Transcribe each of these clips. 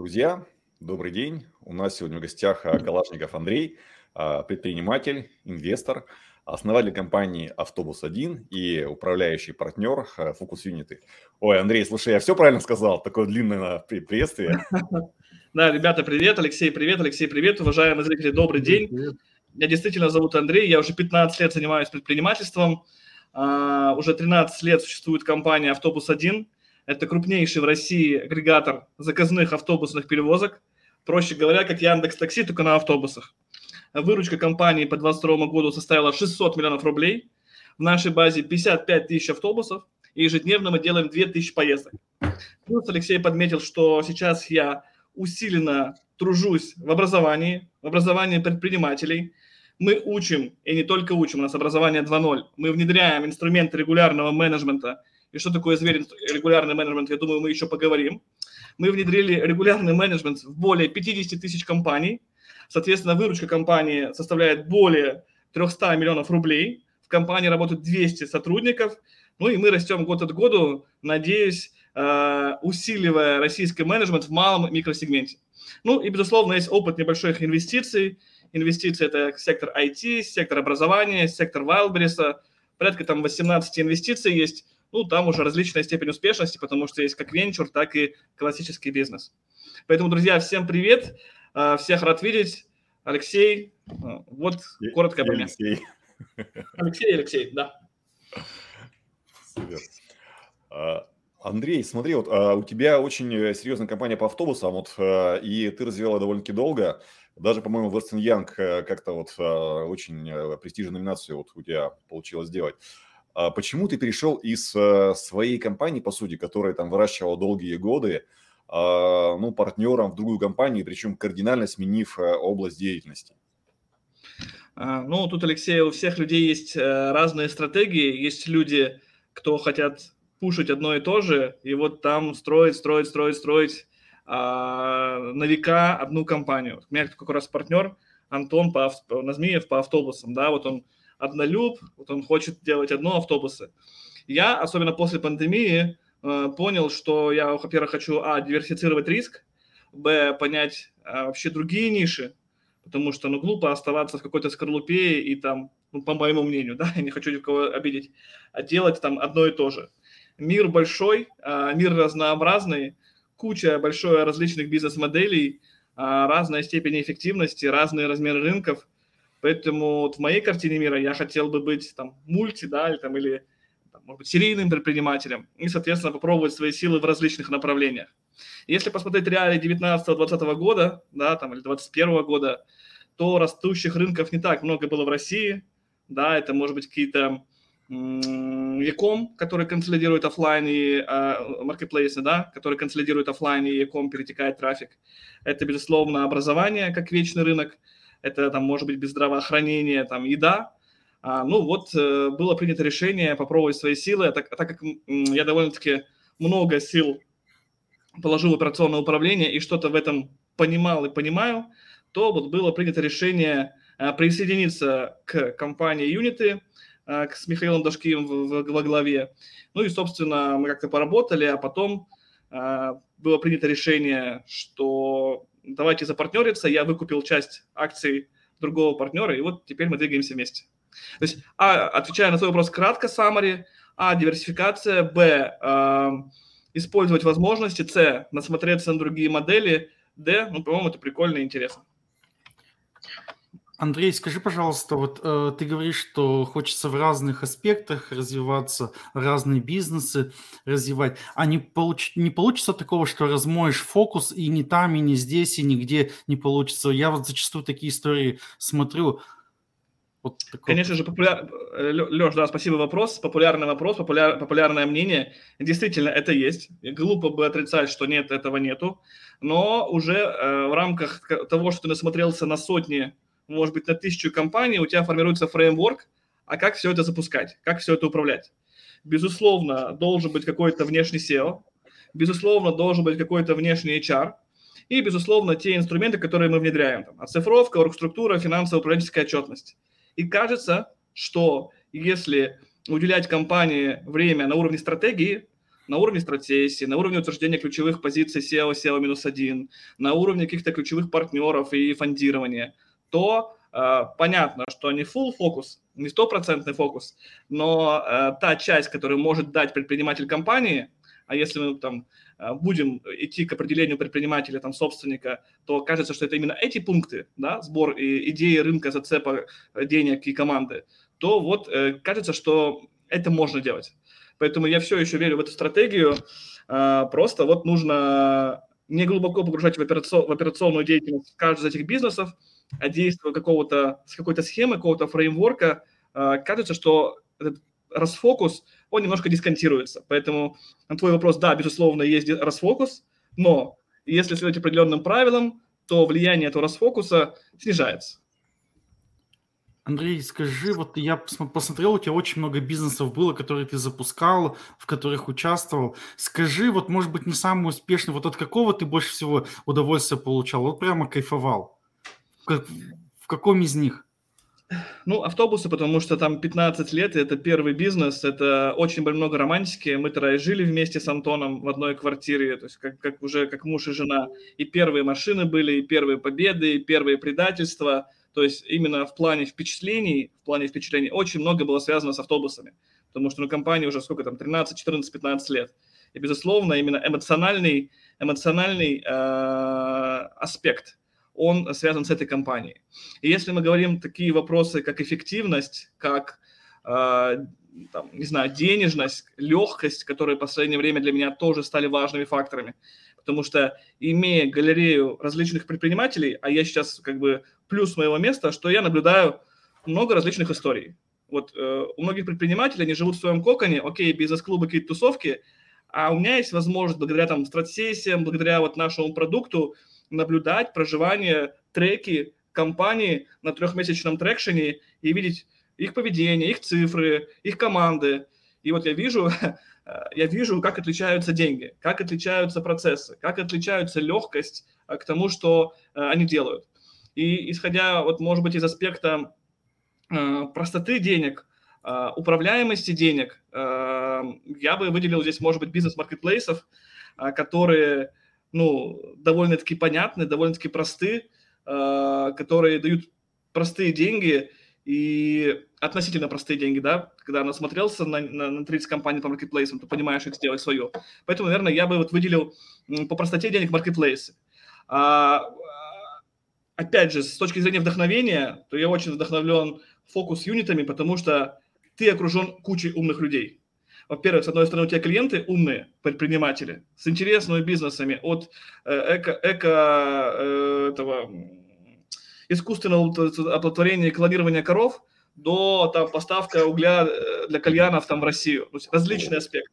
Друзья, добрый день. У нас сегодня в гостях а, Калашников Андрей, а, предприниматель, инвестор, основатель компании «Автобус-1» и управляющий партнер «Фокус Юниты». Ой, Андрей, слушай, я все правильно сказал? Такое длинное приветствие. Да, ребята, привет. Алексей, привет. Алексей, привет. Уважаемые зрители, добрый день. Меня действительно зовут Андрей. Я уже 15 лет занимаюсь предпринимательством. А, уже 13 лет существует компания «Автобус-1». Это крупнейший в России агрегатор заказных автобусных перевозок. Проще говоря, как Яндекс Такси, только на автобусах. Выручка компании по 2022 году составила 600 миллионов рублей. В нашей базе 55 тысяч автобусов, и ежедневно мы делаем 2000 поездок. Плюс Алексей подметил, что сейчас я усиленно тружусь в образовании, в образовании предпринимателей. Мы учим, и не только учим, у нас образование 2.0. Мы внедряем инструменты регулярного менеджмента. И что такое зверь регулярный менеджмент, я думаю, мы еще поговорим. Мы внедрили регулярный менеджмент в более 50 тысяч компаний. Соответственно, выручка компании составляет более 300 миллионов рублей. В компании работают 200 сотрудников. Ну и мы растем год от года, надеюсь, э, усиливая российский менеджмент в малом микросегменте. Ну и, безусловно, есть опыт небольших инвестиций. Инвестиции – это сектор IT, сектор образования, сектор Wildberries. Порядка там 18 инвестиций есть. Ну, там уже различная степень успешности, потому что есть как венчур, так и классический бизнес. Поэтому, друзья, всем привет. А, всех рад видеть. Алексей, а, вот коротко обо мне. Алексей. Алексей, Алексей, да. Супер. А, Андрей, смотри, вот у тебя очень э, серьезная компания по автобусам, вот, и ты развивала довольно-таки долго. Даже, по-моему, в Эрстен Янг как-то вот очень э, престижную номинацию вот у тебя получилось сделать. А почему ты перешел из э, своей компании, по сути, которая там выращивала долгие годы, а, ну, партнером в другую компанию, причем кардинально сменив э, область деятельности? А, ну, тут, Алексей, у всех людей есть э, разные стратегии. Есть люди, кто хотят пушить одно и то же, и вот там строить, строить, строить, строить на века одну компанию. У меня как раз партнер Антон по, Назмиев по автобусам, да, вот он однолюб, вот он хочет делать одно автобусы. Я, особенно после пандемии, э, понял, что я, во-первых, хочу, а, диверсифицировать риск, б, понять а, вообще другие ниши, потому что, ну, глупо оставаться в какой-то скорлупе и там, ну, по моему мнению, да, я не хочу никого обидеть, а делать там одно и то же. Мир большой, а, мир разнообразный, куча большой различных бизнес-моделей, а, разная степень эффективности, разные размеры рынков – Поэтому вот в моей картине мира я хотел бы быть там мульти, да, или там, или, там, может быть, серийным предпринимателем и, соответственно, попробовать свои силы в различных направлениях. Если посмотреть реалии 19-20 года, да, там, или 21 года, то растущих рынков не так много было в России, да, это, может быть, какие-то Яком, который консолидирует офлайн и маркетплейсы, да, который консолидирует офлайн и Яком перетекает трафик. Это, безусловно, образование как вечный рынок – это там может быть без здравоохранения, там еда. А, ну вот э, было принято решение попробовать свои силы, а так, а так как я довольно-таки много сил положил в операционное управление и что-то в этом понимал и понимаю, то вот было принято решение а, присоединиться к компании Unity, а, с Михаилом Дашкиевым во главе. Ну и, собственно, мы как-то поработали, а потом было принято решение, что давайте запартнериться, я выкупил часть акций другого партнера, и вот теперь мы двигаемся вместе. То есть, а, отвечая на твой вопрос кратко, summary, а, диверсификация, б, э, использовать возможности, с, насмотреться на другие модели, д, ну, по-моему, это прикольно и интересно. Андрей, скажи, пожалуйста, вот э, ты говоришь, что хочется в разных аспектах развиваться, разные бизнесы развивать, а не, получ, не получится такого, что размоешь фокус и ни там, и ни здесь, и нигде не получится. Я вот зачастую такие истории смотрю. Вот такой... Конечно же, популяр... Леш, да, спасибо вопрос, популярный вопрос, популяр... популярное мнение. Действительно, это есть. Глупо бы отрицать, что нет, этого нету. Но уже э, в рамках того, что ты насмотрелся на сотни может быть, на тысячу компаний, у тебя формируется фреймворк, а как все это запускать, как все это управлять. Безусловно, должен быть какой-то внешний SEO, безусловно, должен быть какой-то внешний HR, и, безусловно, те инструменты, которые мы внедряем. Там, оцифровка, оргструктура, финансово управленческая отчетность. И кажется, что если уделять компании время на уровне стратегии, на уровне стратегии, на уровне утверждения ключевых позиций SEO, SEO-1, на уровне каких-то ключевых партнеров и фондирования, то э, понятно, что не full фокус, не стопроцентный фокус, но э, та часть, которую может дать предприниматель компании, а если мы там э, будем идти к определению предпринимателя, там, собственника, то кажется, что это именно эти пункты, да, сбор и идеи рынка, зацепа денег и команды, то вот э, кажется, что это можно делать. Поэтому я все еще верю в эту стратегию. А, просто вот нужно не глубоко погружать в, операцион, в операционную деятельность каждого из этих бизнесов, а действуя какого-то, с какой-то схемы, какого-то фреймворка, а, кажется, что этот расфокус, он немножко дисконтируется. Поэтому на твой вопрос, да, безусловно, есть расфокус, но если следовать определенным правилам, то влияние этого расфокуса снижается. Андрей, скажи, вот я посмотрел, у тебя очень много бизнесов было, которые ты запускал, в которых участвовал. Скажи, вот, может быть, не самый успешный, вот от какого ты больше всего удовольствия получал? Вот прямо кайфовал. В, в каком из них? Ну, автобусы, потому что там 15 лет, и это первый бизнес, это очень много романтики. Мы тогда жили вместе с Антоном в одной квартире, то есть как, как уже как муж и жена. И первые машины были, и первые победы, и первые предательства – то есть именно в плане впечатлений, в плане впечатлений очень много было связано с автобусами, потому что ну, компании уже сколько там, 13, 14, 15 лет. И, безусловно, именно эмоциональный, эмоциональный э, аспект, он связан с этой компанией. И если мы говорим такие вопросы, как эффективность, как, э, там, не знаю, денежность, легкость, которые в последнее время для меня тоже стали важными факторами, потому что имея галерею различных предпринимателей, а я сейчас как бы плюс моего места, что я наблюдаю много различных историй. Вот э, у многих предпринимателей, они живут в своем коконе, окей, бизнес-клубы, какие-то тусовки, а у меня есть возможность благодаря там стратсессиям, благодаря вот нашему продукту наблюдать проживание, треки компании на трехмесячном трекшене и видеть их поведение, их цифры, их команды. И вот я вижу, я вижу, как отличаются деньги, как отличаются процессы, как отличаются легкость э, к тому, что э, они делают. И исходя, вот, может быть, из аспекта э, простоты денег, управляемости денег, я бы выделил здесь, может быть, бизнес-маркетплейсов, э, которые, ну, довольно-таки понятны, довольно-таки просты, э, которые дают простые деньги и относительно простые деньги, да, когда насмотрелся на, на, на 30 компаний по маркетплейсам, то понимаешь, как сделать свое. Поэтому, наверное, я бы вот выделил по простоте денег маркетплейсы. А, опять же, с точки зрения вдохновения, то я очень вдохновлен фокус-юнитами, потому что ты окружен кучей умных людей. Во-первых, с одной стороны, у тебя клиенты умные, предприниматели, с интересными бизнесами, от э, эко, эко э, этого искусственного оплодотворения и клонирования коров до там, поставка угля э, для кальянов там, в Россию. То есть различные аспекты.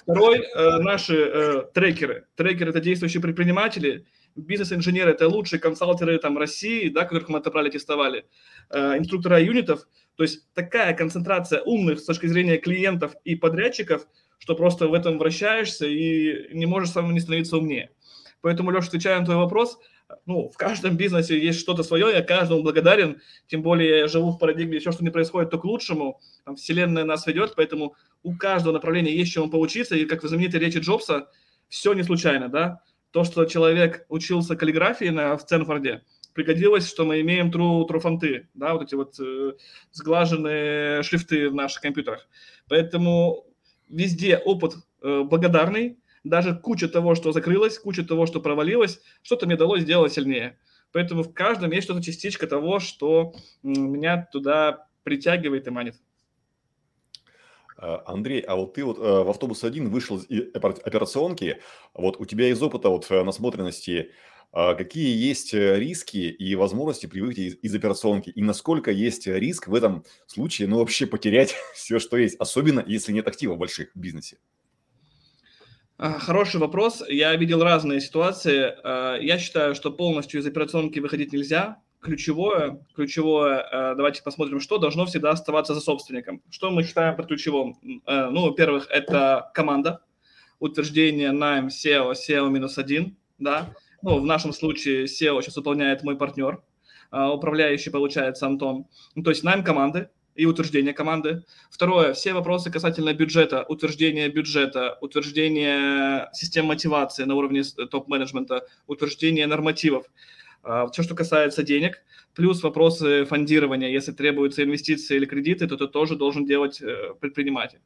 Второй, наши э, трекеры. Трекеры – это действующие предприниматели – бизнес-инженеры – это лучшие консалтеры там, России, да, которых мы отобрали, тестовали, э, инструктора юнитов. То есть такая концентрация умных с точки зрения клиентов и подрядчиков, что просто в этом вращаешься и не можешь сам не становиться умнее. Поэтому, Леша, отвечая на твой вопрос, ну, в каждом бизнесе есть что-то свое, я каждому благодарен, тем более я живу в парадигме, все, что не происходит, то к лучшему, там, вселенная нас ведет, поэтому у каждого направления есть чему поучиться, и как в знаменитой речи Джобса, все не случайно, да, то, что человек учился каллиграфии на, в Ценфорде, пригодилось, что мы имеем true, true да, вот эти вот э, сглаженные шрифты в наших компьютерах. Поэтому везде опыт э, благодарный, даже куча того, что закрылось, куча того, что провалилось, что-то мне удалось сделать сильнее. Поэтому в каждом есть что-то частичка того, что меня туда притягивает и манит. А, Андрей, а вот ты вот э, в автобус один вышел из операционки, вот у тебя из опыта вот э, насмотренности, какие есть э, риски и возможности при выходе из, из операционки, и насколько есть риск в этом случае, ну, вообще потерять все, что есть, особенно если нет актива больших в бизнесе? А, хороший вопрос. Я видел разные ситуации. Я считаю, что полностью из операционки выходить нельзя ключевое, ключевое, э, давайте посмотрим, что должно всегда оставаться за собственником. Что мы считаем под ключевым? Э, ну, во-первых, это команда, утверждение найм SEO, SEO минус один, да. Ну, в нашем случае SEO сейчас выполняет мой партнер, э, управляющий получается Антон. Ну, то есть найм команды, и утверждение команды. Второе, все вопросы касательно бюджета, утверждение бюджета, утверждение систем мотивации на уровне топ-менеджмента, утверждение нормативов. А, все, что касается денег, плюс вопросы фондирования. Если требуются инвестиции или кредиты, то это тоже должен делать э, предприниматель.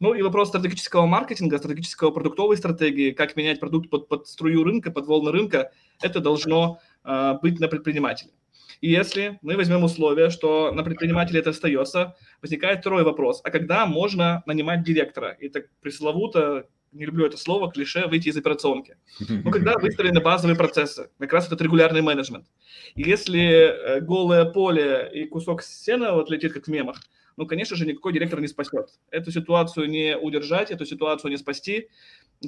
Ну и вопрос стратегического маркетинга, стратегического продуктовой стратегии, как менять продукт под, под струю рынка, под волны рынка, это должно э, быть на предпринимателе. И если мы возьмем условие, что на предпринимателе это остается, возникает второй вопрос. А когда можно нанимать директора? И так пресловуто, не люблю это слово, клише, выйти из операционки. Ну, когда выстроены базовые процессы, как раз этот регулярный менеджмент. И если э, голое поле и кусок сена вот летит, как в мемах, ну, конечно же, никакой директор не спасет. Эту ситуацию не удержать, эту ситуацию не спасти,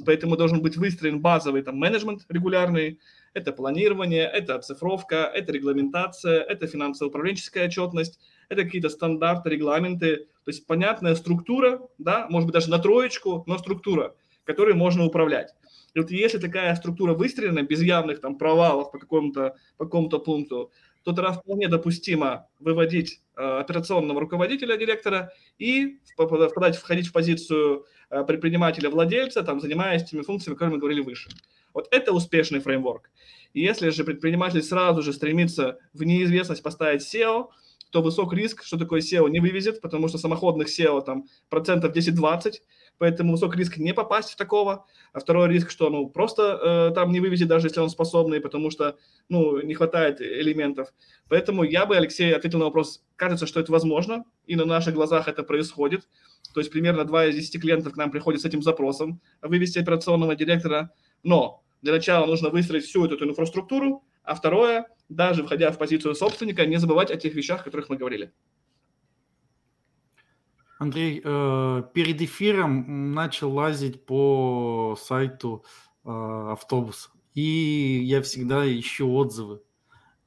поэтому должен быть выстроен базовый там менеджмент регулярный, это планирование, это оцифровка, это регламентация, это финансово-управленческая отчетность, это какие-то стандарты, регламенты, то есть понятная структура, да, может быть даже на троечку, но структура, которой можно управлять. И вот если такая структура выстроена без явных там провалов по какому-то по какому-то пункту, то тогда вполне допустимо выводить э, операционного руководителя, директора и впадать, входить в позицию э, предпринимателя-владельца, там, занимаясь теми функциями, о которых мы говорили выше. Вот это успешный фреймворк. И если же предприниматель сразу же стремится в неизвестность поставить SEO, то высок риск, что такое SEO не вывезет, потому что самоходных SEO там процентов 10-20, поэтому высок риск не попасть в такого. А второй риск, что ну просто э, там не вывезет, даже если он способный, потому что ну не хватает элементов. Поэтому я бы, Алексей, ответил на вопрос, кажется, что это возможно, и на наших глазах это происходит. То есть примерно 2 из 10 клиентов к нам приходят с этим запросом вывести операционного директора, но для начала нужно выстроить всю эту, эту инфраструктуру, а второе, даже входя в позицию собственника, не забывать о тех вещах, о которых мы говорили. Андрей, э, перед эфиром начал лазить по сайту э, автобуса, и я всегда ищу отзывы.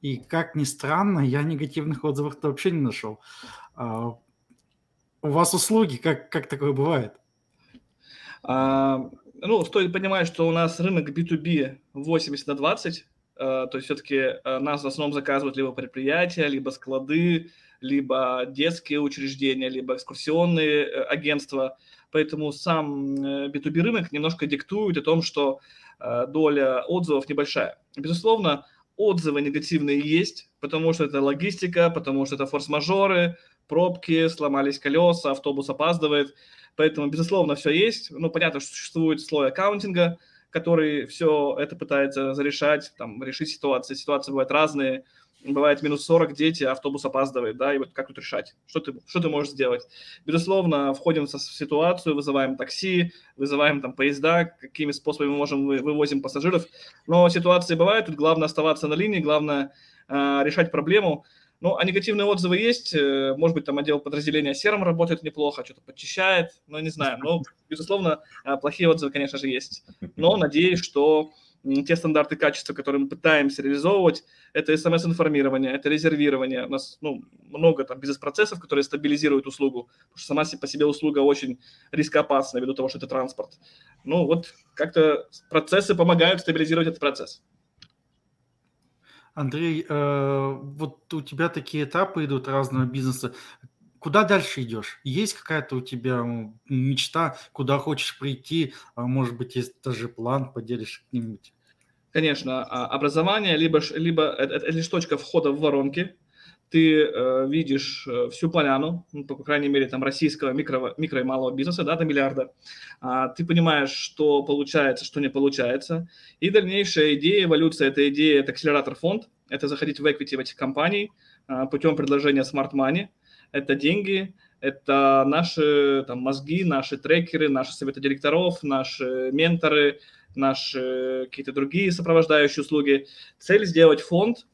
И как ни странно, я негативных отзывов вообще не нашел. А, у вас услуги, как, как такое бывает? А, ну, стоит понимать, что у нас рынок B2B 80 на 20, э, то есть все-таки э, нас в основном заказывают либо предприятия, либо склады, либо детские учреждения, либо экскурсионные э, агентства. Поэтому сам B2B рынок немножко диктует о том, что доля отзывов небольшая. Безусловно, отзывы негативные есть, потому что это логистика, потому что это форс-мажоры, пробки, сломались колеса, автобус опаздывает. Поэтому, безусловно, все есть. Ну, понятно, что существует слой аккаунтинга, который все это пытается зарешать, там, решить ситуации. Ситуации бывают разные. Бывает минус 40 дети, автобус опаздывает, да, и вот как тут решать? Что ты, что ты можешь сделать? Безусловно, входим в ситуацию, вызываем такси, вызываем там поезда, какими способами мы можем, вывозим пассажиров. Но ситуации бывают, тут главное оставаться на линии, главное э, решать проблему. Ну, а негативные отзывы есть. Э, может быть, там отдел подразделения серым работает неплохо, что-то подчищает, но не знаю. Но, безусловно, э, плохие отзывы, конечно же, есть. Но надеюсь, что те стандарты качества, которые мы пытаемся реализовывать, это смс-информирование, это резервирование. У нас ну, много там бизнес-процессов, которые стабилизируют услугу, потому что сама по себе услуга очень рискоопасна ввиду того, что это транспорт. Ну вот как-то процессы помогают стабилизировать этот процесс. Андрей, э, вот у тебя такие этапы идут разного бизнеса. Куда дальше идешь? Есть какая-то у тебя мечта, куда хочешь прийти? А может быть, есть даже план, поделишься каким-нибудь? Конечно, а, образование, либо, либо это, это лишь точка входа в воронки, ты э, видишь э, всю поляну, ну, по, крайней мере, там российского микро, микро и малого бизнеса, да, до миллиарда. А, ты понимаешь, что получается, что не получается. И дальнейшая идея, эволюция этой идеи – это акселератор-фонд, это заходить в equity в этих компаний а, путем предложения smart money. Это деньги, это наши там, мозги, наши трекеры, наши советы директоров, наши менторы, наши какие-то другие сопровождающие услуги. Цель сделать фонд,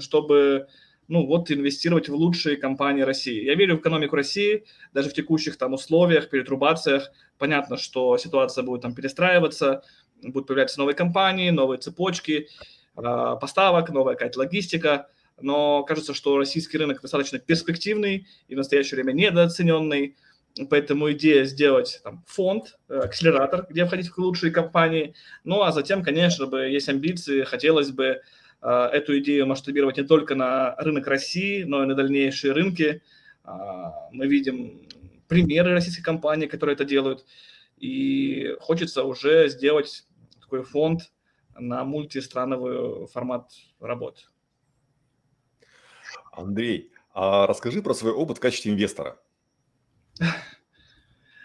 чтобы ну вот инвестировать в лучшие компании России. Я верю в экономику России, даже в текущих там условиях, перетрубациях. Понятно, что ситуация будет там перестраиваться, будут появляться новые компании, новые цепочки э, поставок, новая какая-то логистика. Но кажется, что российский рынок достаточно перспективный и в настоящее время недооцененный. Поэтому идея сделать там, фонд, э, акселератор, где входить в лучшие компании. Ну а затем, конечно бы, есть амбиции, хотелось бы эту идею масштабировать не только на рынок России, но и на дальнейшие рынки. а, мы видим примеры российских компаний, которые это делают, и хочется уже сделать такой фонд на мультистрановый формат работы. Андрей, а расскажи про свой опыт в качестве инвестора.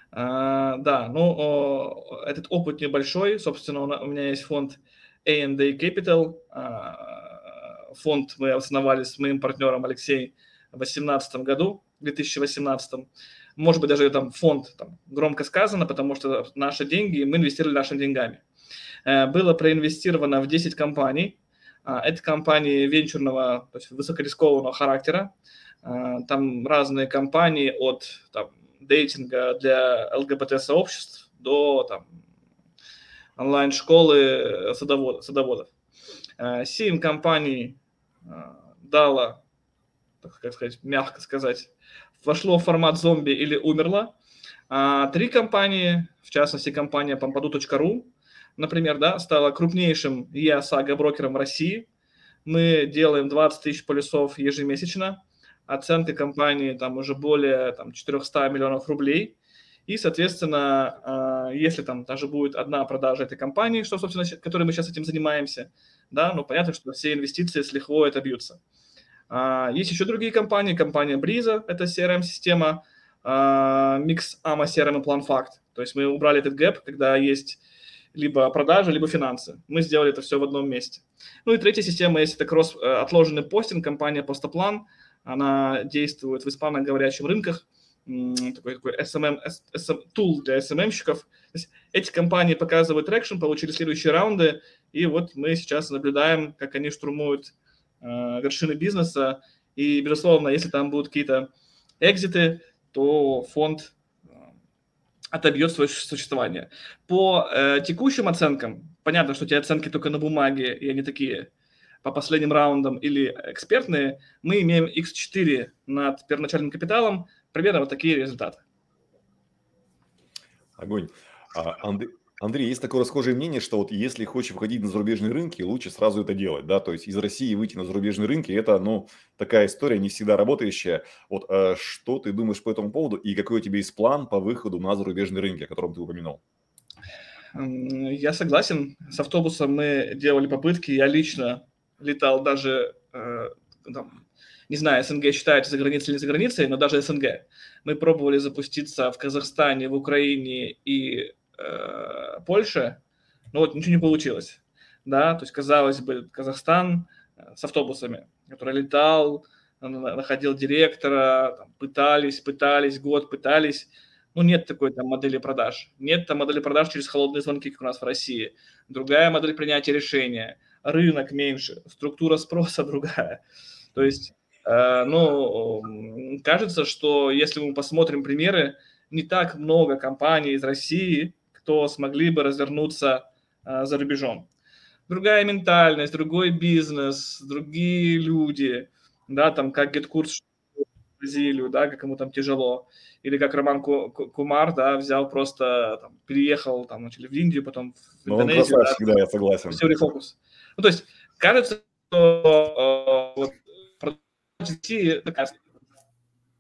А, да, ну, этот опыт небольшой. Собственно, у меня есть фонд A&A Capital. А, фонд мы основали с моим партнером Алексеем в 2018 году, в 2018. Может быть, даже там фонд там, громко сказано, потому что наши деньги, мы инвестировали нашими деньгами. Э, было проинвестировано в 10 компаний. А, это компании венчурного, то есть высокорискованного характера. Там разные компании от там, дейтинга для ЛГБТ-сообществ до там, онлайн-школы садоводов. садоводов. Э, семь компаний э, дало, как сказать, мягко сказать, вошло в формат зомби или умерло. А три компании, в частности компания pompadou.ru, например, да, стала крупнейшим EOSAGA брокером в России. Мы делаем 20 тысяч полюсов ежемесячно оценка компании там уже более там, 400 миллионов рублей. И, соответственно, а, если там даже будет одна продажа этой компании, что, собственно, которой мы сейчас этим занимаемся, да, ну, понятно, что все инвестиции с лихвой отобьются. А, есть еще другие компании, компания Бриза, это CRM-система, Mix AMA CRM и PlanFact. То есть мы убрали этот гэп, когда есть либо продажи, либо финансы. Мы сделали это все в одном месте. Ну и третья система есть, это кросс э, отложенный постинг, компания Postoplan – она действует в испаноговорящем рынках, такой, такой SMM, SM, tool для SMM-щиков. Эти компании показывают traction, получили следующие раунды, и вот мы сейчас наблюдаем, как они штурмуют э, вершины бизнеса, и, безусловно, если там будут какие-то экзиты, то фонд э, отобьет свое существование. По э, текущим оценкам, понятно, что эти оценки только на бумаге, и они такие по последним раундам или экспертные, мы имеем x4 над первоначальным капиталом, примерно вот такие результаты. Огонь. А, Андрей, Андрей, есть такое расхожее мнение, что вот если хочешь выходить на зарубежные рынки, лучше сразу это делать, да, то есть из России выйти на зарубежные рынки, это, ну, такая история, не всегда работающая. Вот а что ты думаешь по этому поводу и какой у тебя есть план по выходу на зарубежные рынки, о котором ты упомянул? Я согласен. С автобусом мы делали попытки. Я лично летал даже, э, там, не знаю, СНГ считается за границей или за границей, но даже СНГ. Мы пробовали запуститься в Казахстане, в Украине и э, Польше, но вот ничего не получилось. Да, то есть, казалось бы, Казахстан э, с автобусами, который летал, находил директора, там, пытались, пытались, год пытались, ну, нет такой там модели продаж. Нет там модели продаж через холодные звонки, как у нас в России. Другая модель принятия решения рынок меньше, структура спроса другая. То есть, э, ну, кажется, что если мы посмотрим примеры, не так много компаний из России, кто смогли бы развернуться э, за рубежом. Другая ментальность, другой бизнес, другие люди, да, там, как GetCourse в Бразилию, да, как ему там тяжело. Или как Роман Кумар, да, взял просто, там, переехал, там, начали в Индию, потом в Индонезию. Ну, он да, да, я согласен. Все рефокус. Ну, то есть, кажется, что э, вот, такая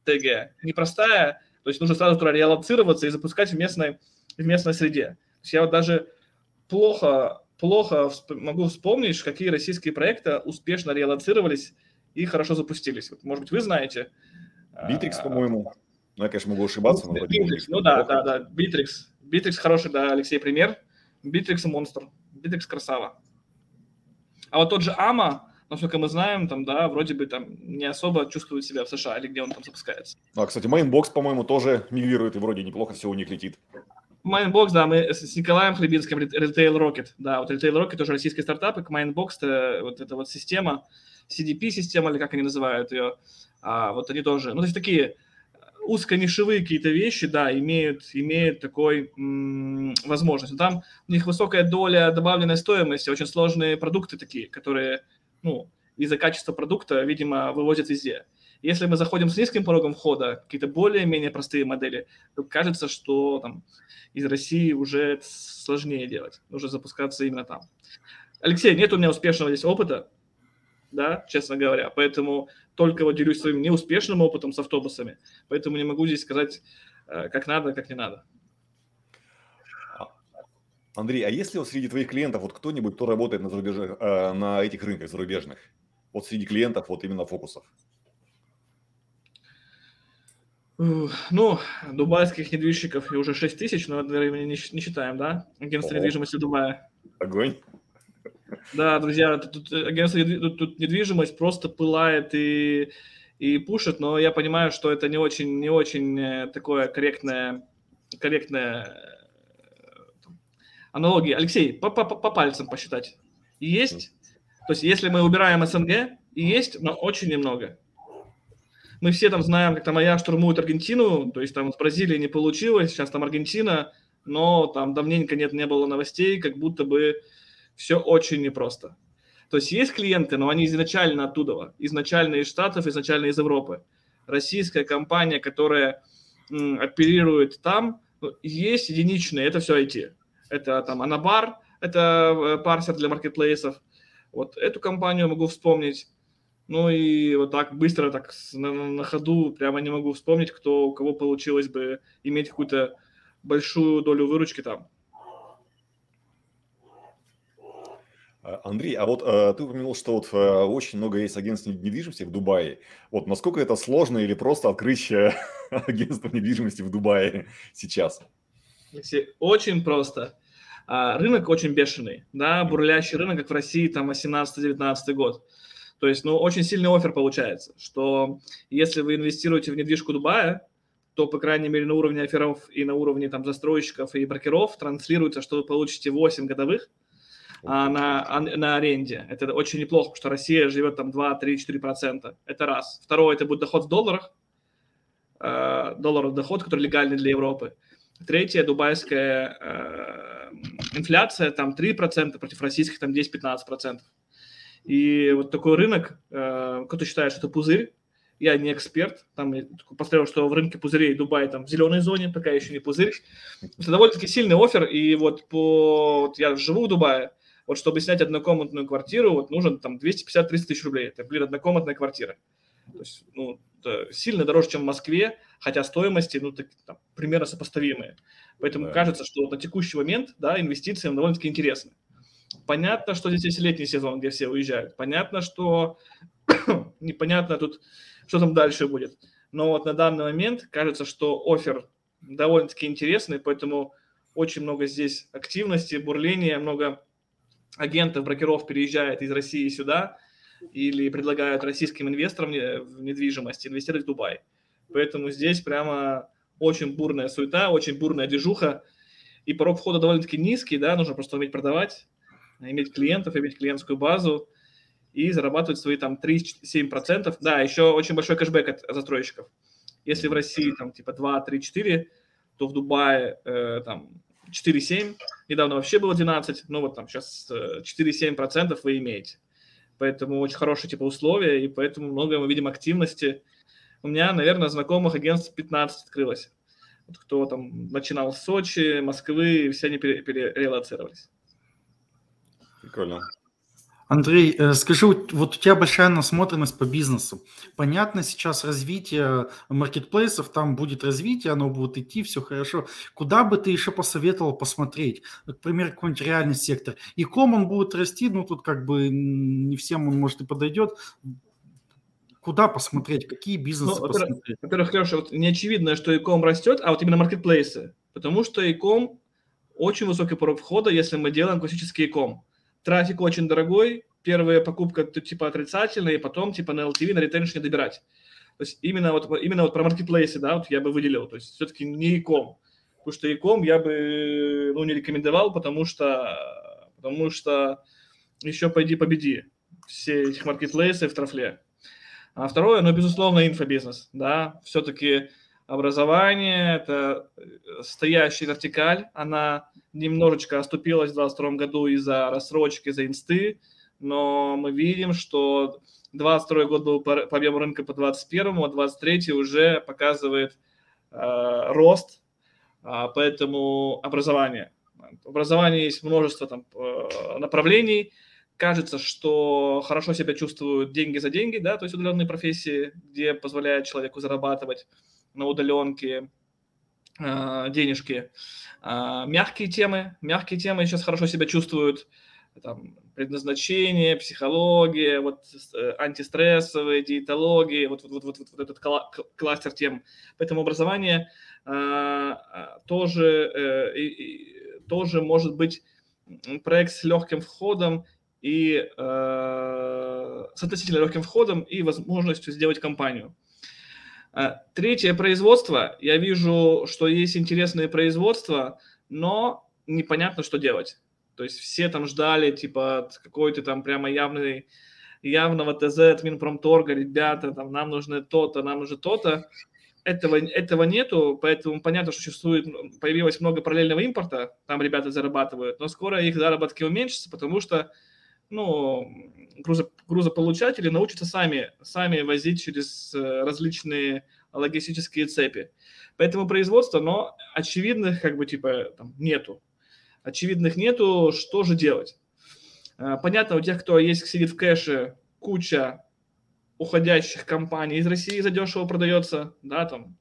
стратегия непростая, то есть нужно сразу туда реалоцироваться и запускать в местной, в местной среде. То есть я вот даже плохо, плохо могу вспомнить, какие российские проекты успешно релоцировались и хорошо запустились. Вот, может быть, вы знаете. Битрикс, по-моему. Ну, я, конечно, могу ошибаться. Но Битрикс, ну да, да, да, Битрикс. Битрикс хороший, да, Алексей, пример. Битрикс монстр. Битрикс красава. А вот тот же Амо, насколько мы знаем, там, да, вроде бы там не особо чувствует себя в США или где он там запускается. А, кстати, Mainbox, по-моему, тоже мигрирует и вроде неплохо все у них летит. Mainbox, да, мы с Николаем Хлебинским, Retail Rocket, да, вот Retail Rocket тоже российский стартап, и Mainbox, это вот эта вот система, CDP-система, или как они называют ее, а, вот они тоже, ну, то есть такие узконишевые какие-то вещи, да, имеют, имеют такой м- возможность. Но там у них высокая доля добавленной стоимости, очень сложные продукты такие, которые, ну, из-за качества продукта, видимо, вывозят везде. Если мы заходим с низким порогом входа, какие-то более-менее простые модели, то кажется, что там из России уже сложнее делать, нужно запускаться именно там. Алексей, нет у меня успешного здесь опыта, да, честно говоря. Поэтому только вот делюсь своим неуспешным опытом с автобусами. Поэтому не могу здесь сказать, э, как надо, как не надо. Андрей, а если вот среди твоих клиентов вот кто-нибудь, кто работает на, зарубежных, э, на этих рынках зарубежных, вот среди клиентов вот именно фокусов? Ну, дубайских недвижщиков уже 6 тысяч, но, наверное, не, не считаем, да? Агентство Ого. недвижимости Дубая. Огонь. Да, друзья, тут, агентство тут, тут недвижимость просто пылает и, и пушит, но я понимаю, что это не очень, не очень э, такое корректное, корректное аналогия. Алексей, по, по, по пальцам посчитать. Есть? То есть, если мы убираем СНГ, и есть, но очень немного мы все там знаем, как там моя штурмует Аргентину, то есть там с Бразилии не получилось, сейчас там Аргентина, но там давненько нет, не было новостей, как будто бы все очень непросто. То есть есть клиенты, но они изначально оттуда, изначально из Штатов, изначально из Европы. Российская компания, которая м, оперирует там, ну, есть единичные, это все IT. Это там Анабар, это э, парсер для маркетплейсов. Вот эту компанию могу вспомнить. Ну и вот так быстро, так на, на ходу прямо не могу вспомнить, кто, у кого получилось бы иметь какую-то большую долю выручки там. А, Андрей, а вот э, ты упомянул, что вот э, очень много есть агентств недвижимости в Дубае. Вот насколько это сложно или просто открыть агентство недвижимости в Дубае сейчас? Очень просто. А, рынок очень бешеный, да, бурлящий рынок, как в России, там, 18-19 год. То есть, ну, очень сильный офер получается, что если вы инвестируете в недвижку Дубая, то, по крайней мере, на уровне оферов и на уровне там застройщиков и брокеров транслируется, что вы получите 8 годовых а, на, а, на аренде. Это очень неплохо, потому что Россия живет там 2, 3, 4 процента. Это раз. Второе, это будет доход в долларах, э, долларов доход, который легальный для Европы. Третье, дубайская э, инфляция, там 3% против российских, там 10-15%. И вот такой рынок, э, кто-то считает, что это пузырь, я не эксперт, там посмотрел, что в рынке пузырей Дубай там в зеленой зоне, пока еще не пузырь. Это довольно-таки сильный офер, и вот по... Вот я живу в Дубае, вот чтобы снять однокомнатную квартиру, вот нужен там 250-300 тысяч рублей. Это, блин, однокомнатная квартира. То есть, ну, сильно дороже, чем в Москве, хотя стоимости, ну, так, там, примерно сопоставимые. Поэтому да. кажется, что вот на текущий момент, да, инвестициям довольно-таки интересны. Понятно, что здесь есть летний сезон, где все уезжают. Понятно, что непонятно тут, что там дальше будет. Но вот на данный момент кажется, что офер довольно-таки интересный, поэтому очень много здесь активности, бурления, много агентов, брокеров переезжает из России сюда или предлагают российским инвесторам в недвижимость инвестировать в Дубай. Поэтому здесь прямо очень бурная суета, очень бурная движуха, и порог входа довольно-таки низкий, да, нужно просто уметь продавать, иметь клиентов, иметь клиентскую базу и зарабатывать свои там 3-7%. Да, еще очень большой кэшбэк от застройщиков. Если в России там типа 2, 3, 4, то в Дубае э, там 4-7, недавно вообще было 12, ну вот там сейчас 4-7% э, вы имеете. Поэтому очень хорошие типа условия, и поэтому много мы видим активности. У меня, наверное, знакомых агентств 15 открылось. Вот кто там начинал с Сочи, Москвы, все они перерелацировались. Прикольно. Андрей, э, скажи, вот у тебя большая насмотренность по бизнесу. Понятно, сейчас развитие маркетплейсов, там будет развитие, оно будет идти, все хорошо. Куда бы ты еще посоветовал посмотреть? Например, какой-нибудь реальный сектор. И ком он будет расти, ну тут как бы не всем он может и подойдет. Куда посмотреть, какие бизнесы ну, посмотреть? Во-первых, Леша, вот не очевидно, что иком растет, а вот именно маркетплейсы. Потому что иком очень высокий порог входа, если мы делаем классический иком трафик очень дорогой, первая покупка типа отрицательная, и потом типа на LTV, на ретеншне добирать. То есть именно вот, именно вот про маркетплейсы, да, вот я бы выделил, то есть все-таки не e-com, потому что e-com я бы, ну, не рекомендовал, потому что, потому что еще пойди победи все этих маркетплейсы в трафле. А второе, ну, безусловно, инфобизнес, да, все-таки образование, это э, стоящая вертикаль, она немножечко оступилась в 2022 году из-за рассрочки, из-за инсты, но мы видим, что 22 год был по объему рынка по 21, а 23 уже показывает э, рост, э, поэтому образование. В образовании есть множество там, э, направлений, кажется, что хорошо себя чувствуют деньги за деньги, да, то есть удаленные профессии, где позволяют человеку зарабатывать на удаленке э, денежки. Э, мягкие темы, мягкие темы сейчас хорошо себя чувствуют, там, предназначение, психология, вот э, антистрессовые, диетологии, вот, вот, вот, вот, вот этот кластер тем. Поэтому образование э, тоже, э, и, тоже может быть проект с легким входом и э, с относительно легким входом и возможностью сделать компанию. Э, третье производство. Я вижу, что есть интересные производства, но непонятно, что делать. То есть все там ждали, типа, какой-то там прямо явный, явного ТЗ от Минпромторга, ребята, там, нам нужно то-то, нам нужно то-то. Этого, этого нету, поэтому понятно, что существует, появилось много параллельного импорта, там ребята зарабатывают, но скоро их заработки уменьшатся, потому что ну, грузо, грузополучатели научатся сами, сами возить через э, различные логистические цепи. Поэтому производство, но очевидных как бы типа там нету. Очевидных нету, что же делать? Э, понятно, у тех, кто есть сидит в кэше, куча уходящих компаний из России задешево продается, да, там,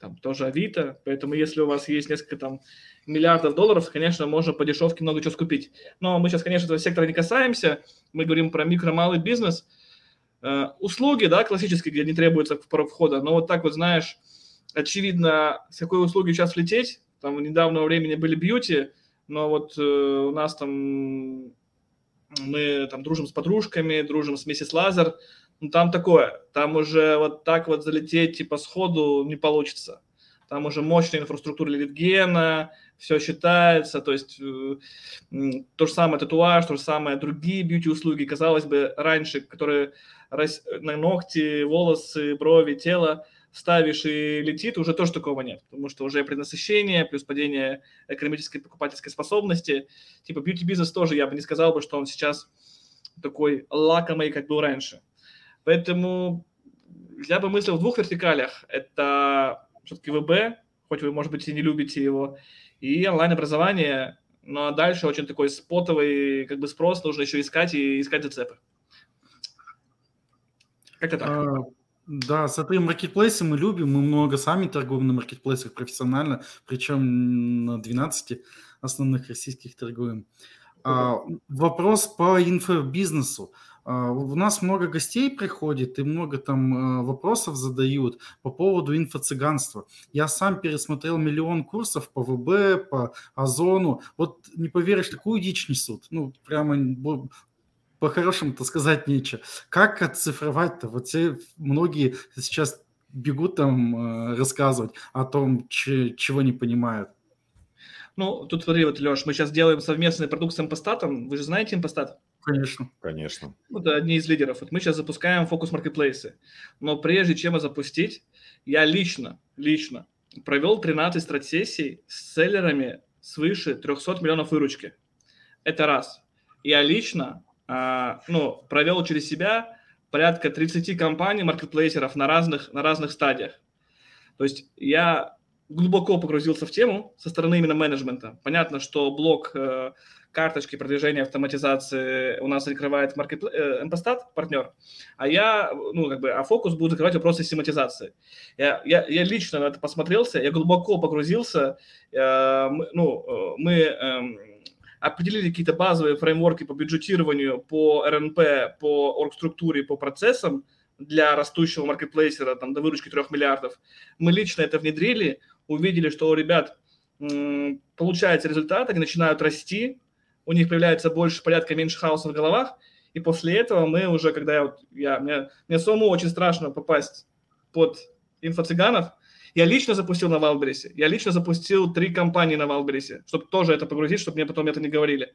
там тоже Авито, поэтому если у вас есть несколько там миллиардов долларов, конечно, можно по дешевке много чего скупить. Но мы сейчас, конечно, этого сектора не касаемся. Мы говорим про микро-малый бизнес. Э, услуги, да, классические, где не требуется входа. Но вот так вот, знаешь, очевидно, с какой услуги сейчас влететь. Там в недавнего времени были бьюти, но вот э, у нас там мы там дружим с подружками, дружим с миссис Лазер. Ну, там такое. Там уже вот так вот залететь типа сходу не получится. Там уже мощная инфраструктура литгена, все считается, то есть э, то же самое татуаж, то же самое другие бьюти-услуги, казалось бы, раньше, которые рас... на ногти, волосы, брови, тело ставишь и летит, уже тоже такого нет, потому что уже преднасыщение, плюс падение экономической покупательской способности. Типа бьюти-бизнес тоже, я бы не сказал бы, что он сейчас такой лакомый, как был раньше. Поэтому я бы мыслил в двух вертикалях. Это все-таки ВБ, хоть вы, может быть, и не любите его, и онлайн-образование, но ну, а дальше очень такой спотовый как бы спрос, нужно еще искать и искать зацепы. Как-то так. А, да, смотри, маркетплейсы мы любим, мы много сами торгуем на маркетплейсах профессионально, причем на 12 основных российских торгуем. А, вопрос по инфобизнесу. У нас много гостей приходит и много там а, вопросов задают по поводу инфо-цыганства. Я сам пересмотрел миллион курсов по ВБ, по Озону. Вот не поверишь, такую дичь несут. Ну, прямо по-хорошему-то сказать нечего. Как оцифровать-то? Вот все многие сейчас бегут там а, рассказывать о том, чего не понимают. Ну, тут смотри, вот, Леш, мы сейчас делаем совместный продукт с импостатом. Вы же знаете импостат? Конечно. Конечно. Вот одни из лидеров. Вот мы сейчас запускаем фокус маркетплейсы. Но прежде чем его запустить, я лично, лично провел 13 стратсессий с селлерами свыше 300 миллионов выручки. Это раз. Я лично а, ну, провел через себя порядка 30 компаний, маркетплейсеров на разных, на разных стадиях. То есть я глубоко погрузился в тему со стороны именно менеджмента. Понятно, что блок э, карточки продвижения автоматизации у нас закрывает маркет, э, партнер, а я, ну, как бы, а фокус будет закрывать вопросы систематизации. Я, я, я лично на это посмотрелся, я глубоко погрузился, э, ну, э, мы э, определили какие-то базовые фреймворки по бюджетированию, по РНП, по оргструктуре, по процессам, для растущего маркетплейсера там, до выручки 3 миллиардов. Мы лично это внедрили, увидели, что у ребят получается результат, они начинают расти, у них появляется больше порядка, меньше хаоса в головах, и после этого мы уже, когда я, я мне, мне самому очень страшно попасть под инфо-цыганов, я лично запустил на Wildberries, я лично запустил три компании на Wildberries, чтобы тоже это погрузить, чтобы мне потом это не говорили.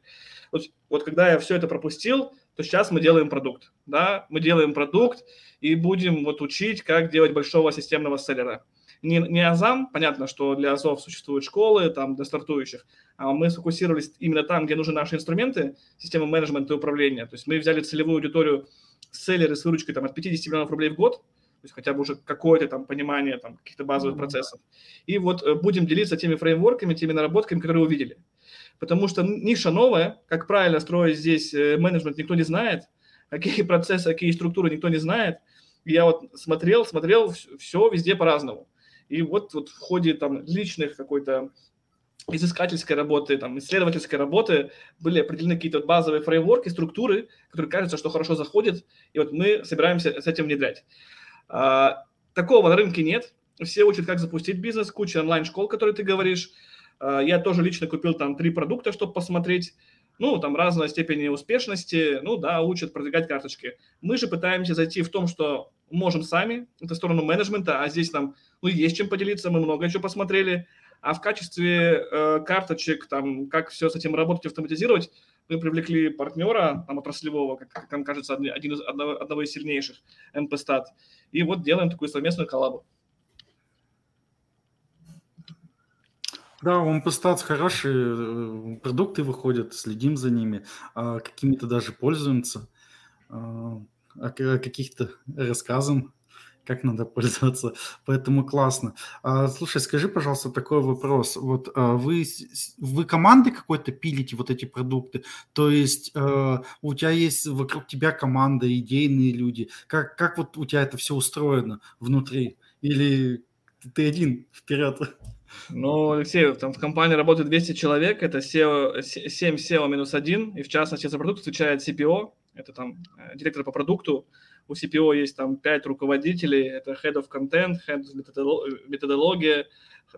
Вот, вот когда я все это пропустил, то сейчас мы делаем продукт, да, мы делаем продукт и будем вот учить, как делать большого системного селлера не, не Азам, понятно, что для Азов существуют школы там для стартующих, а мы сфокусировались именно там, где нужны наши инструменты, системы менеджмента и управления. То есть мы взяли целевую аудиторию селлеры с выручкой там, от 50 миллионов рублей в год, то есть хотя бы уже какое-то там понимание там, каких-то базовых mm-hmm. процессов. И вот э, будем делиться теми фреймворками, теми наработками, которые увидели. потому что ниша новая, как правильно строить здесь э, менеджмент никто не знает, какие процессы, какие структуры никто не знает. Я вот смотрел, смотрел, все везде по-разному. И вот, вот в ходе там личных какой-то изыскательской работы, там, исследовательской работы были определены какие-то базовые фреймворки, структуры, которые кажется, что хорошо заходят, и вот мы собираемся с этим внедрять. А, такого на рынке нет. Все учат, как запустить бизнес, куча онлайн-школ, которые ты говоришь. А, я тоже лично купил там три продукта, чтобы посмотреть. Ну, там разная степень успешности. Ну, да, учат продвигать карточки. Мы же пытаемся зайти в том, что можем сами, это сторону менеджмента, а здесь нам, ну, есть чем поделиться, мы много чего посмотрели а в качестве э, карточек, там, как все с этим работать, автоматизировать, мы привлекли партнера там, отраслевого, как, как нам кажется, один из, одного, одного из сильнейших, МПСтат, и вот делаем такую совместную коллабу. Да, у МПСтат хорошие э, продукты выходят, следим за ними, а какими-то даже пользуемся, а, о каких-то рассказам как надо пользоваться, поэтому классно. А, слушай, скажи, пожалуйста, такой вопрос. Вот вы, вы команды какой-то пилите вот эти продукты? То есть а, у тебя есть вокруг тебя команда, идейные люди. Как, как вот у тебя это все устроено внутри? Или ты один вперед? Ну, Алексей, там в компании работает 200 человек, это SEO, 7 SEO минус 1, и в частности за продукт отвечает CPO, это там э, директор по продукту, у CPO есть там пять руководителей, это Head of Content, Head of методология,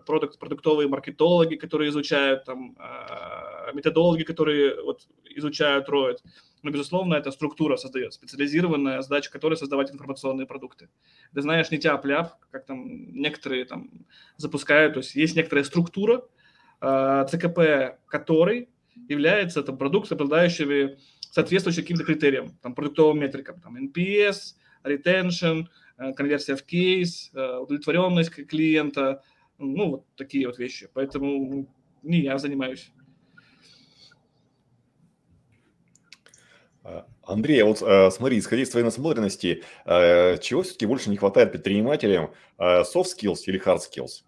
продукт, продуктовые маркетологи, которые изучают там, а, методологи, которые вот, изучают Roid. Но, безусловно, эта структура создает, специализированная задача которой создавать информационные продукты. Ты знаешь, не тяп-ляп, как там некоторые там запускают, то есть есть некоторая структура, а, ЦКП которой является там, продукт, обладающий соответствующим каким-то критериям, там, продуктовым метрикам, там, NPS, retention, э, конверсия в кейс, э, удовлетворенность клиента, ну, вот такие вот вещи. Поэтому не я занимаюсь. А, Андрей, а вот э, смотри, исходя из твоей насмотренности, чего все-таки больше не хватает предпринимателям, soft skills или hard skills?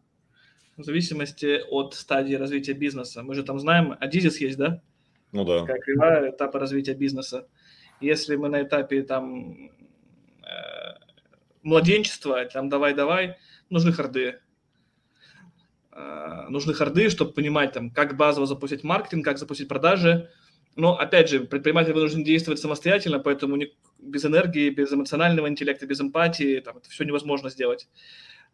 В зависимости от стадии развития бизнеса. Мы же там знаем, Адизис есть, да? Ну да. Как кривая этапа развития бизнеса. Если мы на этапе там э, младенчества, там давай-давай, нужны харды. Э, нужны харды, чтобы понимать, там, как базово запустить маркетинг, как запустить продажи. Но, опять же, предприниматель вынужден действовать самостоятельно, поэтому не, без энергии, без эмоционального интеллекта, без эмпатии там, это все невозможно сделать.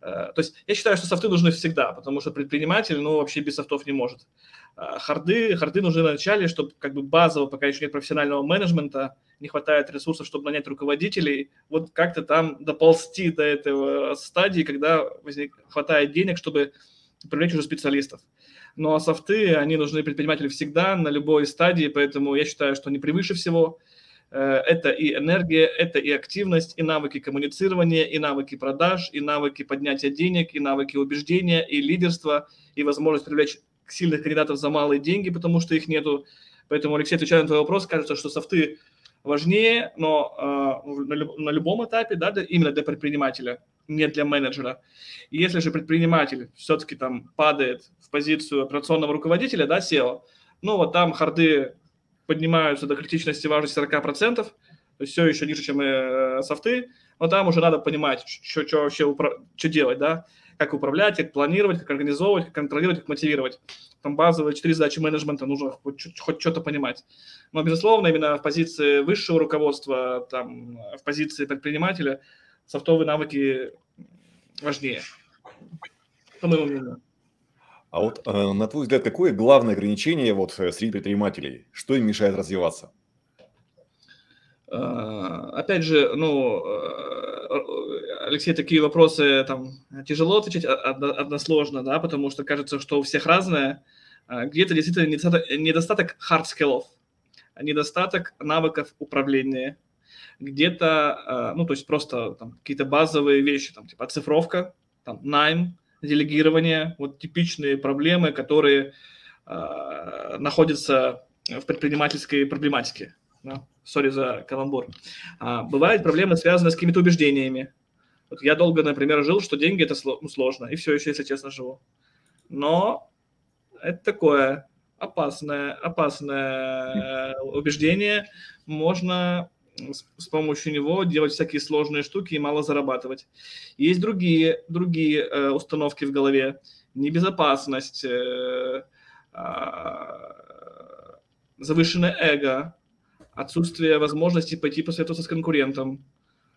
Э, то есть я считаю, что софты нужны всегда, потому что предприниматель, ну, вообще без софтов не может. Э, харды, харды нужны в начале, чтобы как бы базово, пока еще нет профессионального менеджмента, не хватает ресурсов, чтобы нанять руководителей, вот как-то там доползти до этого стадии, когда возник, хватает денег, чтобы привлечь уже специалистов. Но софты, они нужны предпринимателю всегда, на любой стадии, поэтому я считаю, что они превыше всего – Э, это и энергия, это и активность, и навыки коммуницирования, и навыки продаж, и навыки поднятия денег, и навыки убеждения, и лидерства, и возможность привлечь сильных кандидатов за малые деньги, потому что их нету. Поэтому, Алексей, отвечая на твой вопрос, кажется, что софты важнее, но э, на, люб, на любом этапе, да, для, именно для предпринимателя, не для менеджера. И если же предприниматель все-таки там падает в позицию операционного руководителя, да, SEO, ну вот там харды поднимаются до критичности важности 40%, то все еще ниже, чем э, софты, но там уже надо понимать, что, что вообще упра- что делать, да, как управлять, как планировать, как организовывать, как контролировать, как мотивировать. Там базовые четыре задачи менеджмента нужно хоть, хоть что-то понимать. Но, безусловно, именно в позиции высшего руководства, там, в позиции предпринимателя софтовые навыки важнее, по моему мнению. А вот э, на твой взгляд, какое главное ограничение вот э, среди предпринимателей? Что им мешает развиваться? А, опять же, ну, э, Алексей, такие вопросы там тяжело отвечать односложно, да, потому что кажется, что у всех разное. А, где-то действительно недостаток hard-скиллов, недостаток навыков управления, где-то, а, ну, то есть просто там какие-то базовые вещи, там, типа оцифровка, там, найм, делегирование, вот типичные проблемы, которые э, находятся в предпринимательской проблематике. Сори за каламбур. А, бывают проблемы, связанные с какими-то убеждениями. Вот я долго, например, жил, что деньги это ну, сложно, и все еще, если честно, живу. Но это такое. опасное, опасное убеждение. Можно с, помощью него делать всякие сложные штуки и мало зарабатывать. Есть другие, другие э, установки в голове. Небезопасность, э, э, завышенное эго, отсутствие возможности пойти посоветоваться с конкурентом.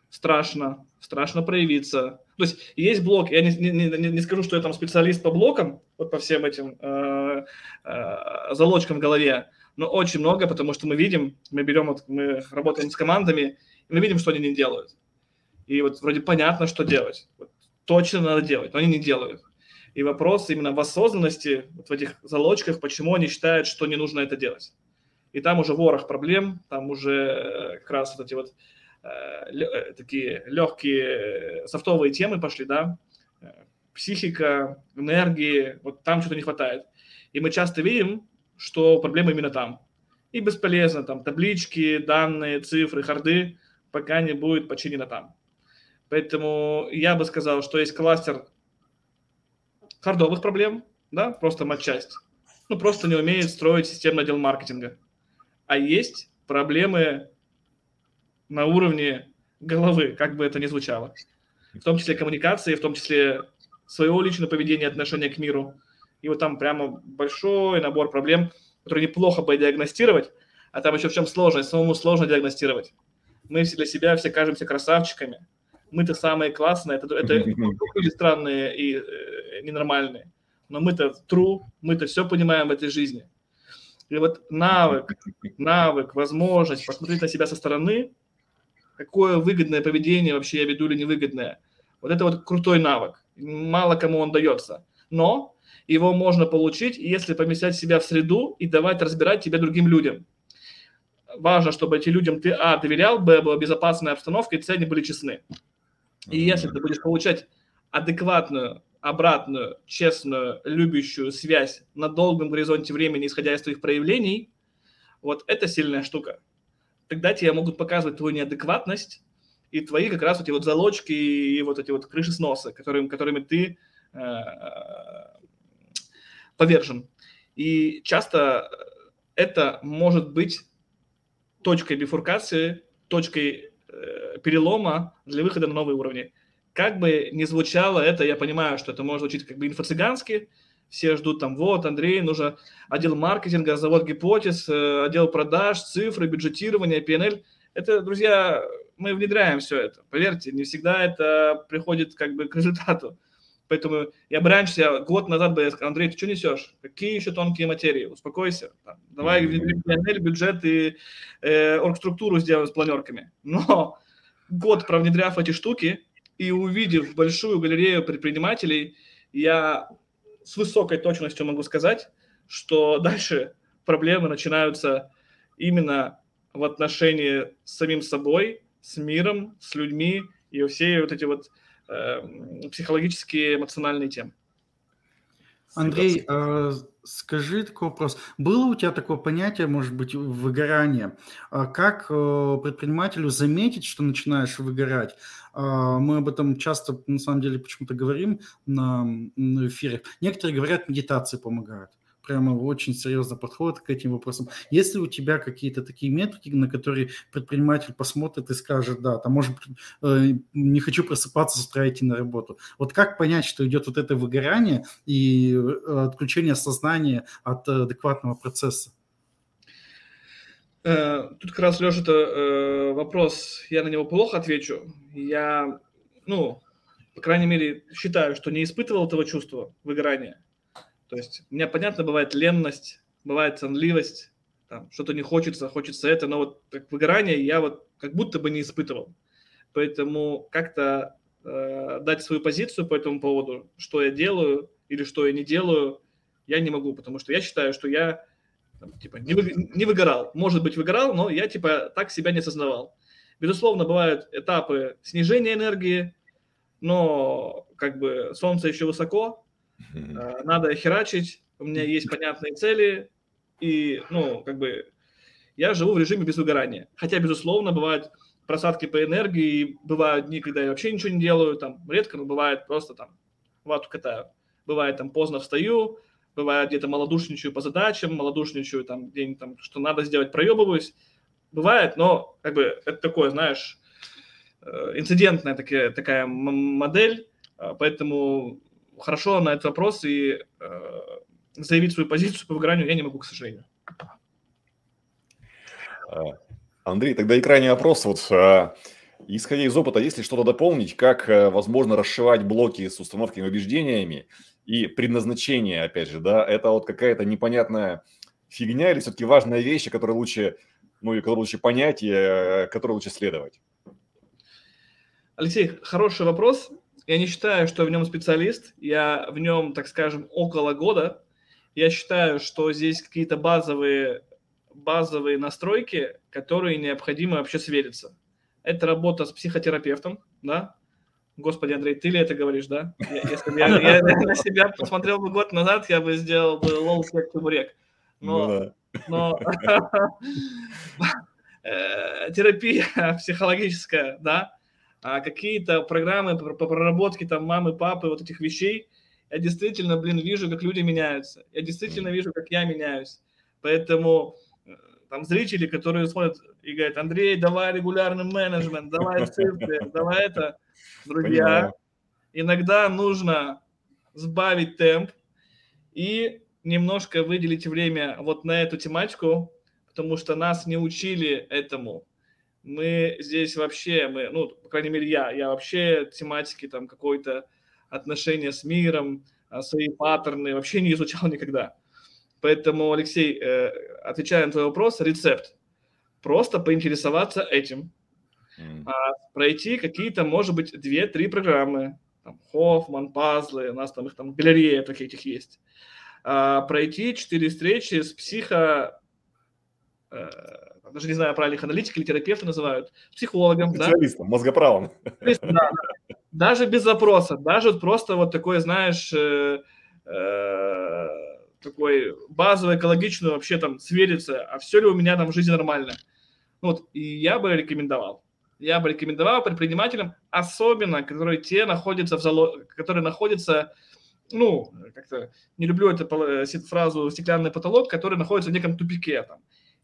Страшно, страшно проявиться. То есть есть блок, я не, не, не, не скажу, что я там специалист по блокам, вот по всем этим э, э, залочкам в голове, но очень много, потому что мы видим, мы берем, вот, мы работаем с командами, и мы видим, что они не делают. И вот вроде понятно, что делать. Вот, точно надо делать, но они не делают. И вопрос именно в осознанности, вот в этих залочках, почему они считают, что не нужно это делать. И там уже ворох проблем, там уже э, как раз вот эти вот э, э такие легкие софтовые темы пошли, да, э, психика, энергии, вот там что-то не хватает. И мы часто видим, что проблема именно там. И бесполезно там таблички, данные, цифры, харды, пока не будет починено там. Поэтому я бы сказал, что есть кластер хардовых проблем, да, просто матчасть. Ну, просто не умеет строить системный отдел маркетинга. А есть проблемы на уровне головы, как бы это ни звучало. В том числе коммуникации, в том числе своего личного поведения, отношения к миру – и вот там прямо большой набор проблем, которые неплохо бы диагностировать, а там еще в чем сложность, самому сложно диагностировать. Мы для себя все кажемся красавчиками, мы-то самые классные, это, это люди странные и э, ненормальные, но мы-то true, мы-то все понимаем в этой жизни. И вот навык, навык, возможность посмотреть на себя со стороны, какое выгодное поведение вообще я веду или невыгодное. Вот это вот крутой навык. Мало кому он дается. Но его можно получить, если помещать себя в среду и давать разбирать тебя другим людям. Важно, чтобы этим людям ты, а, доверял, б, была безопасная обстановка, и цели были честны. И если ты будешь получать адекватную, обратную, честную, любящую связь на долгом горизонте времени, исходя из твоих проявлений, вот это сильная штука. Тогда тебе могут показывать твою неадекватность и твои как раз эти вот залочки и вот эти вот крыши сноса, которыми, которыми ты э, повержен. И часто это может быть точкой бифуркации, точкой э, перелома для выхода на новые уровни. Как бы ни звучало это, я понимаю, что это может звучить как бы инфо-цыгански, все ждут там, вот, Андрей, нужно отдел маркетинга, завод гипотез, э, отдел продаж, цифры, бюджетирование, PNL. Это, друзья, мы внедряем все это. Поверьте, не всегда это приходит как бы к результату. Поэтому я бы раньше, я год назад бы я сказал, Андрей, ты что несешь? Какие еще тонкие материи? Успокойся. Там, давай mm-hmm. бюджет и э, оргструктуру сделаем с планерками. Но год провнедряв эти штуки и увидев большую галерею предпринимателей, я с высокой точностью могу сказать, что дальше проблемы начинаются именно в отношении с самим собой, с миром, с людьми и все вот эти вот психологические, эмоциональные темы. Андрей, э, скажи такой вопрос. Было у тебя такое понятие, может быть, выгорание? А как э, предпринимателю заметить, что начинаешь выгорать? А, мы об этом часто, на самом деле, почему-то говорим на, на эфире. Некоторые говорят, медитации помогают прямо очень серьезно подходит к этим вопросам. Если у тебя какие-то такие метрики, на которые предприниматель посмотрит и скажет, да, там может э, не хочу просыпаться с утра идти на работу. Вот как понять, что идет вот это выгорание и э, отключение сознания от адекватного процесса? Э, тут как раз, Леша, это вопрос, я на него плохо отвечу. Я, ну, по крайней мере, считаю, что не испытывал этого чувства выгорания. То есть у меня, понятно, бывает ленность, бывает сонливость, там, что-то не хочется, хочется это, но вот как выгорание я вот как будто бы не испытывал. Поэтому как-то э, дать свою позицию по этому поводу, что я делаю или что я не делаю, я не могу, потому что я считаю, что я там, типа не, вы, не выгорал. Может быть, выгорал, но я типа так себя не осознавал. Безусловно, бывают этапы снижения энергии, но как бы солнце еще высоко, Э, надо херачить, у меня есть понятные цели, и, ну, как бы, я живу в режиме без выгорания. Хотя, безусловно, бывают просадки по энергии, бывают дни, когда я вообще ничего не делаю, там, редко, но бывает просто там вату катаю. Бывает там поздно встаю, бывает где-то малодушничаю по задачам, малодушничаю там где-нибудь там, что надо сделать, проебываюсь. Бывает, но как бы это такое, знаешь, э, инцидентная такая, такая модель, а, поэтому хорошо на этот вопрос и э, заявить свою позицию по выгоранию я не могу, к сожалению. А, Андрей, тогда и крайний вопрос. Вот, а, исходя из опыта, есть ли что-то дополнить, как э, возможно расшивать блоки с установками убеждениями и предназначение, опять же, да, это вот какая-то непонятная фигня или все-таки важная вещь, о которой лучше, ну, и которую лучше понять, и э, которой лучше следовать? Алексей, хороший вопрос. Я не считаю, что в нем специалист. Я в нем, так скажем, около года. Я считаю, что здесь какие-то базовые, базовые настройки, которые необходимо вообще свериться. Это работа с психотерапевтом, да? Господи, Андрей, ты ли это говоришь, да? Если бы я, я на себя посмотрел бы год назад, я бы сделал бы лол как чебурек. Но, ну но э, терапия психологическая, да, а какие-то программы по, проработке там мамы, папы, вот этих вещей, я действительно, блин, вижу, как люди меняются. Я действительно вижу, как я меняюсь. Поэтому э, там зрители, которые смотрят и говорят, Андрей, давай регулярный менеджмент, давай цифры, давай это. Друзья, Понимаю. иногда нужно сбавить темп и немножко выделить время вот на эту тематику, потому что нас не учили этому мы здесь вообще, мы, ну, по крайней мере, я, я вообще тематики там какой-то отношения с миром, а, свои паттерны вообще не изучал никогда. Поэтому, Алексей, э, отвечая на твой вопрос, рецепт. Просто поинтересоваться этим. Mm. пройти какие-то, может быть, две-три программы. Там, Хоффман, пазлы, у нас там их там галерея таких этих есть. А, пройти четыре встречи с психо э, даже не знаю, правильно их аналитики или терапевты называют, психологом. Специалистом, да? мозгоправом. Да, даже без запроса, даже просто вот такой, знаешь, э, э, такой базовый, экологичный вообще там свериться, а все ли у меня там в жизни нормально. Вот, и я бы рекомендовал. Я бы рекомендовал предпринимателям, особенно, которые те находятся в залог, которые находятся ну, как-то не люблю эту фразу «стеклянный потолок», который находится в неком тупике там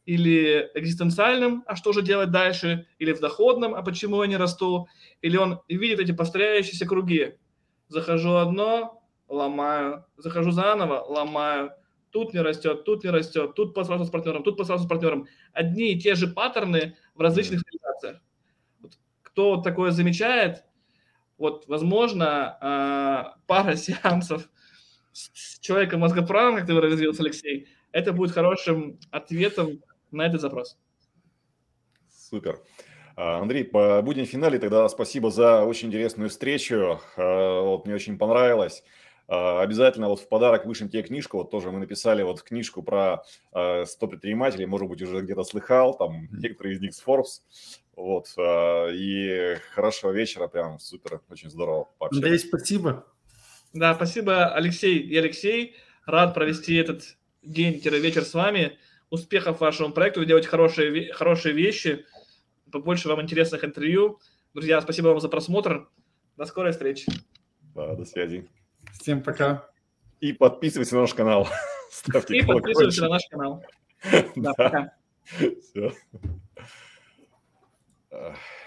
или экзистенциальным, а что же делать дальше, или в доходном, а почему я не расту, или он видит эти повторяющиеся круги. Захожу одно, ломаю, захожу заново, ломаю, тут не растет, тут не растет, тут посрался с партнером, тут посрался с партнером. Одни и те же паттерны в различных реализациях. Вот, кто такое замечает, вот, возможно, а, пара сеансов с человеком мозгоправом, как ты выразился, Алексей, это будет хорошим ответом на этот запрос. Супер. А, Андрей, по будем в финале тогда спасибо за очень интересную встречу. А, вот мне очень понравилось. А, обязательно вот в подарок вышлем тебе книжку. Вот тоже мы написали вот книжку про 100 предпринимателей. Может быть, уже где-то слыхал. Там некоторые из них с Forbes. Вот. И хорошего вечера. Прям супер. Очень здорово пообщаться. Андрей, спасибо. Да, спасибо, Алексей и Алексей. Рад провести этот день-вечер с вами успехов вашему проекту, вы делаете хорошие, хорошие вещи, побольше вам интересных интервью. Друзья, спасибо вам за просмотр. До скорой встречи. Да, до связи. Всем пока. И подписывайтесь на наш канал. Ставьте И подписывайтесь на наш канал. Да, пока. Все.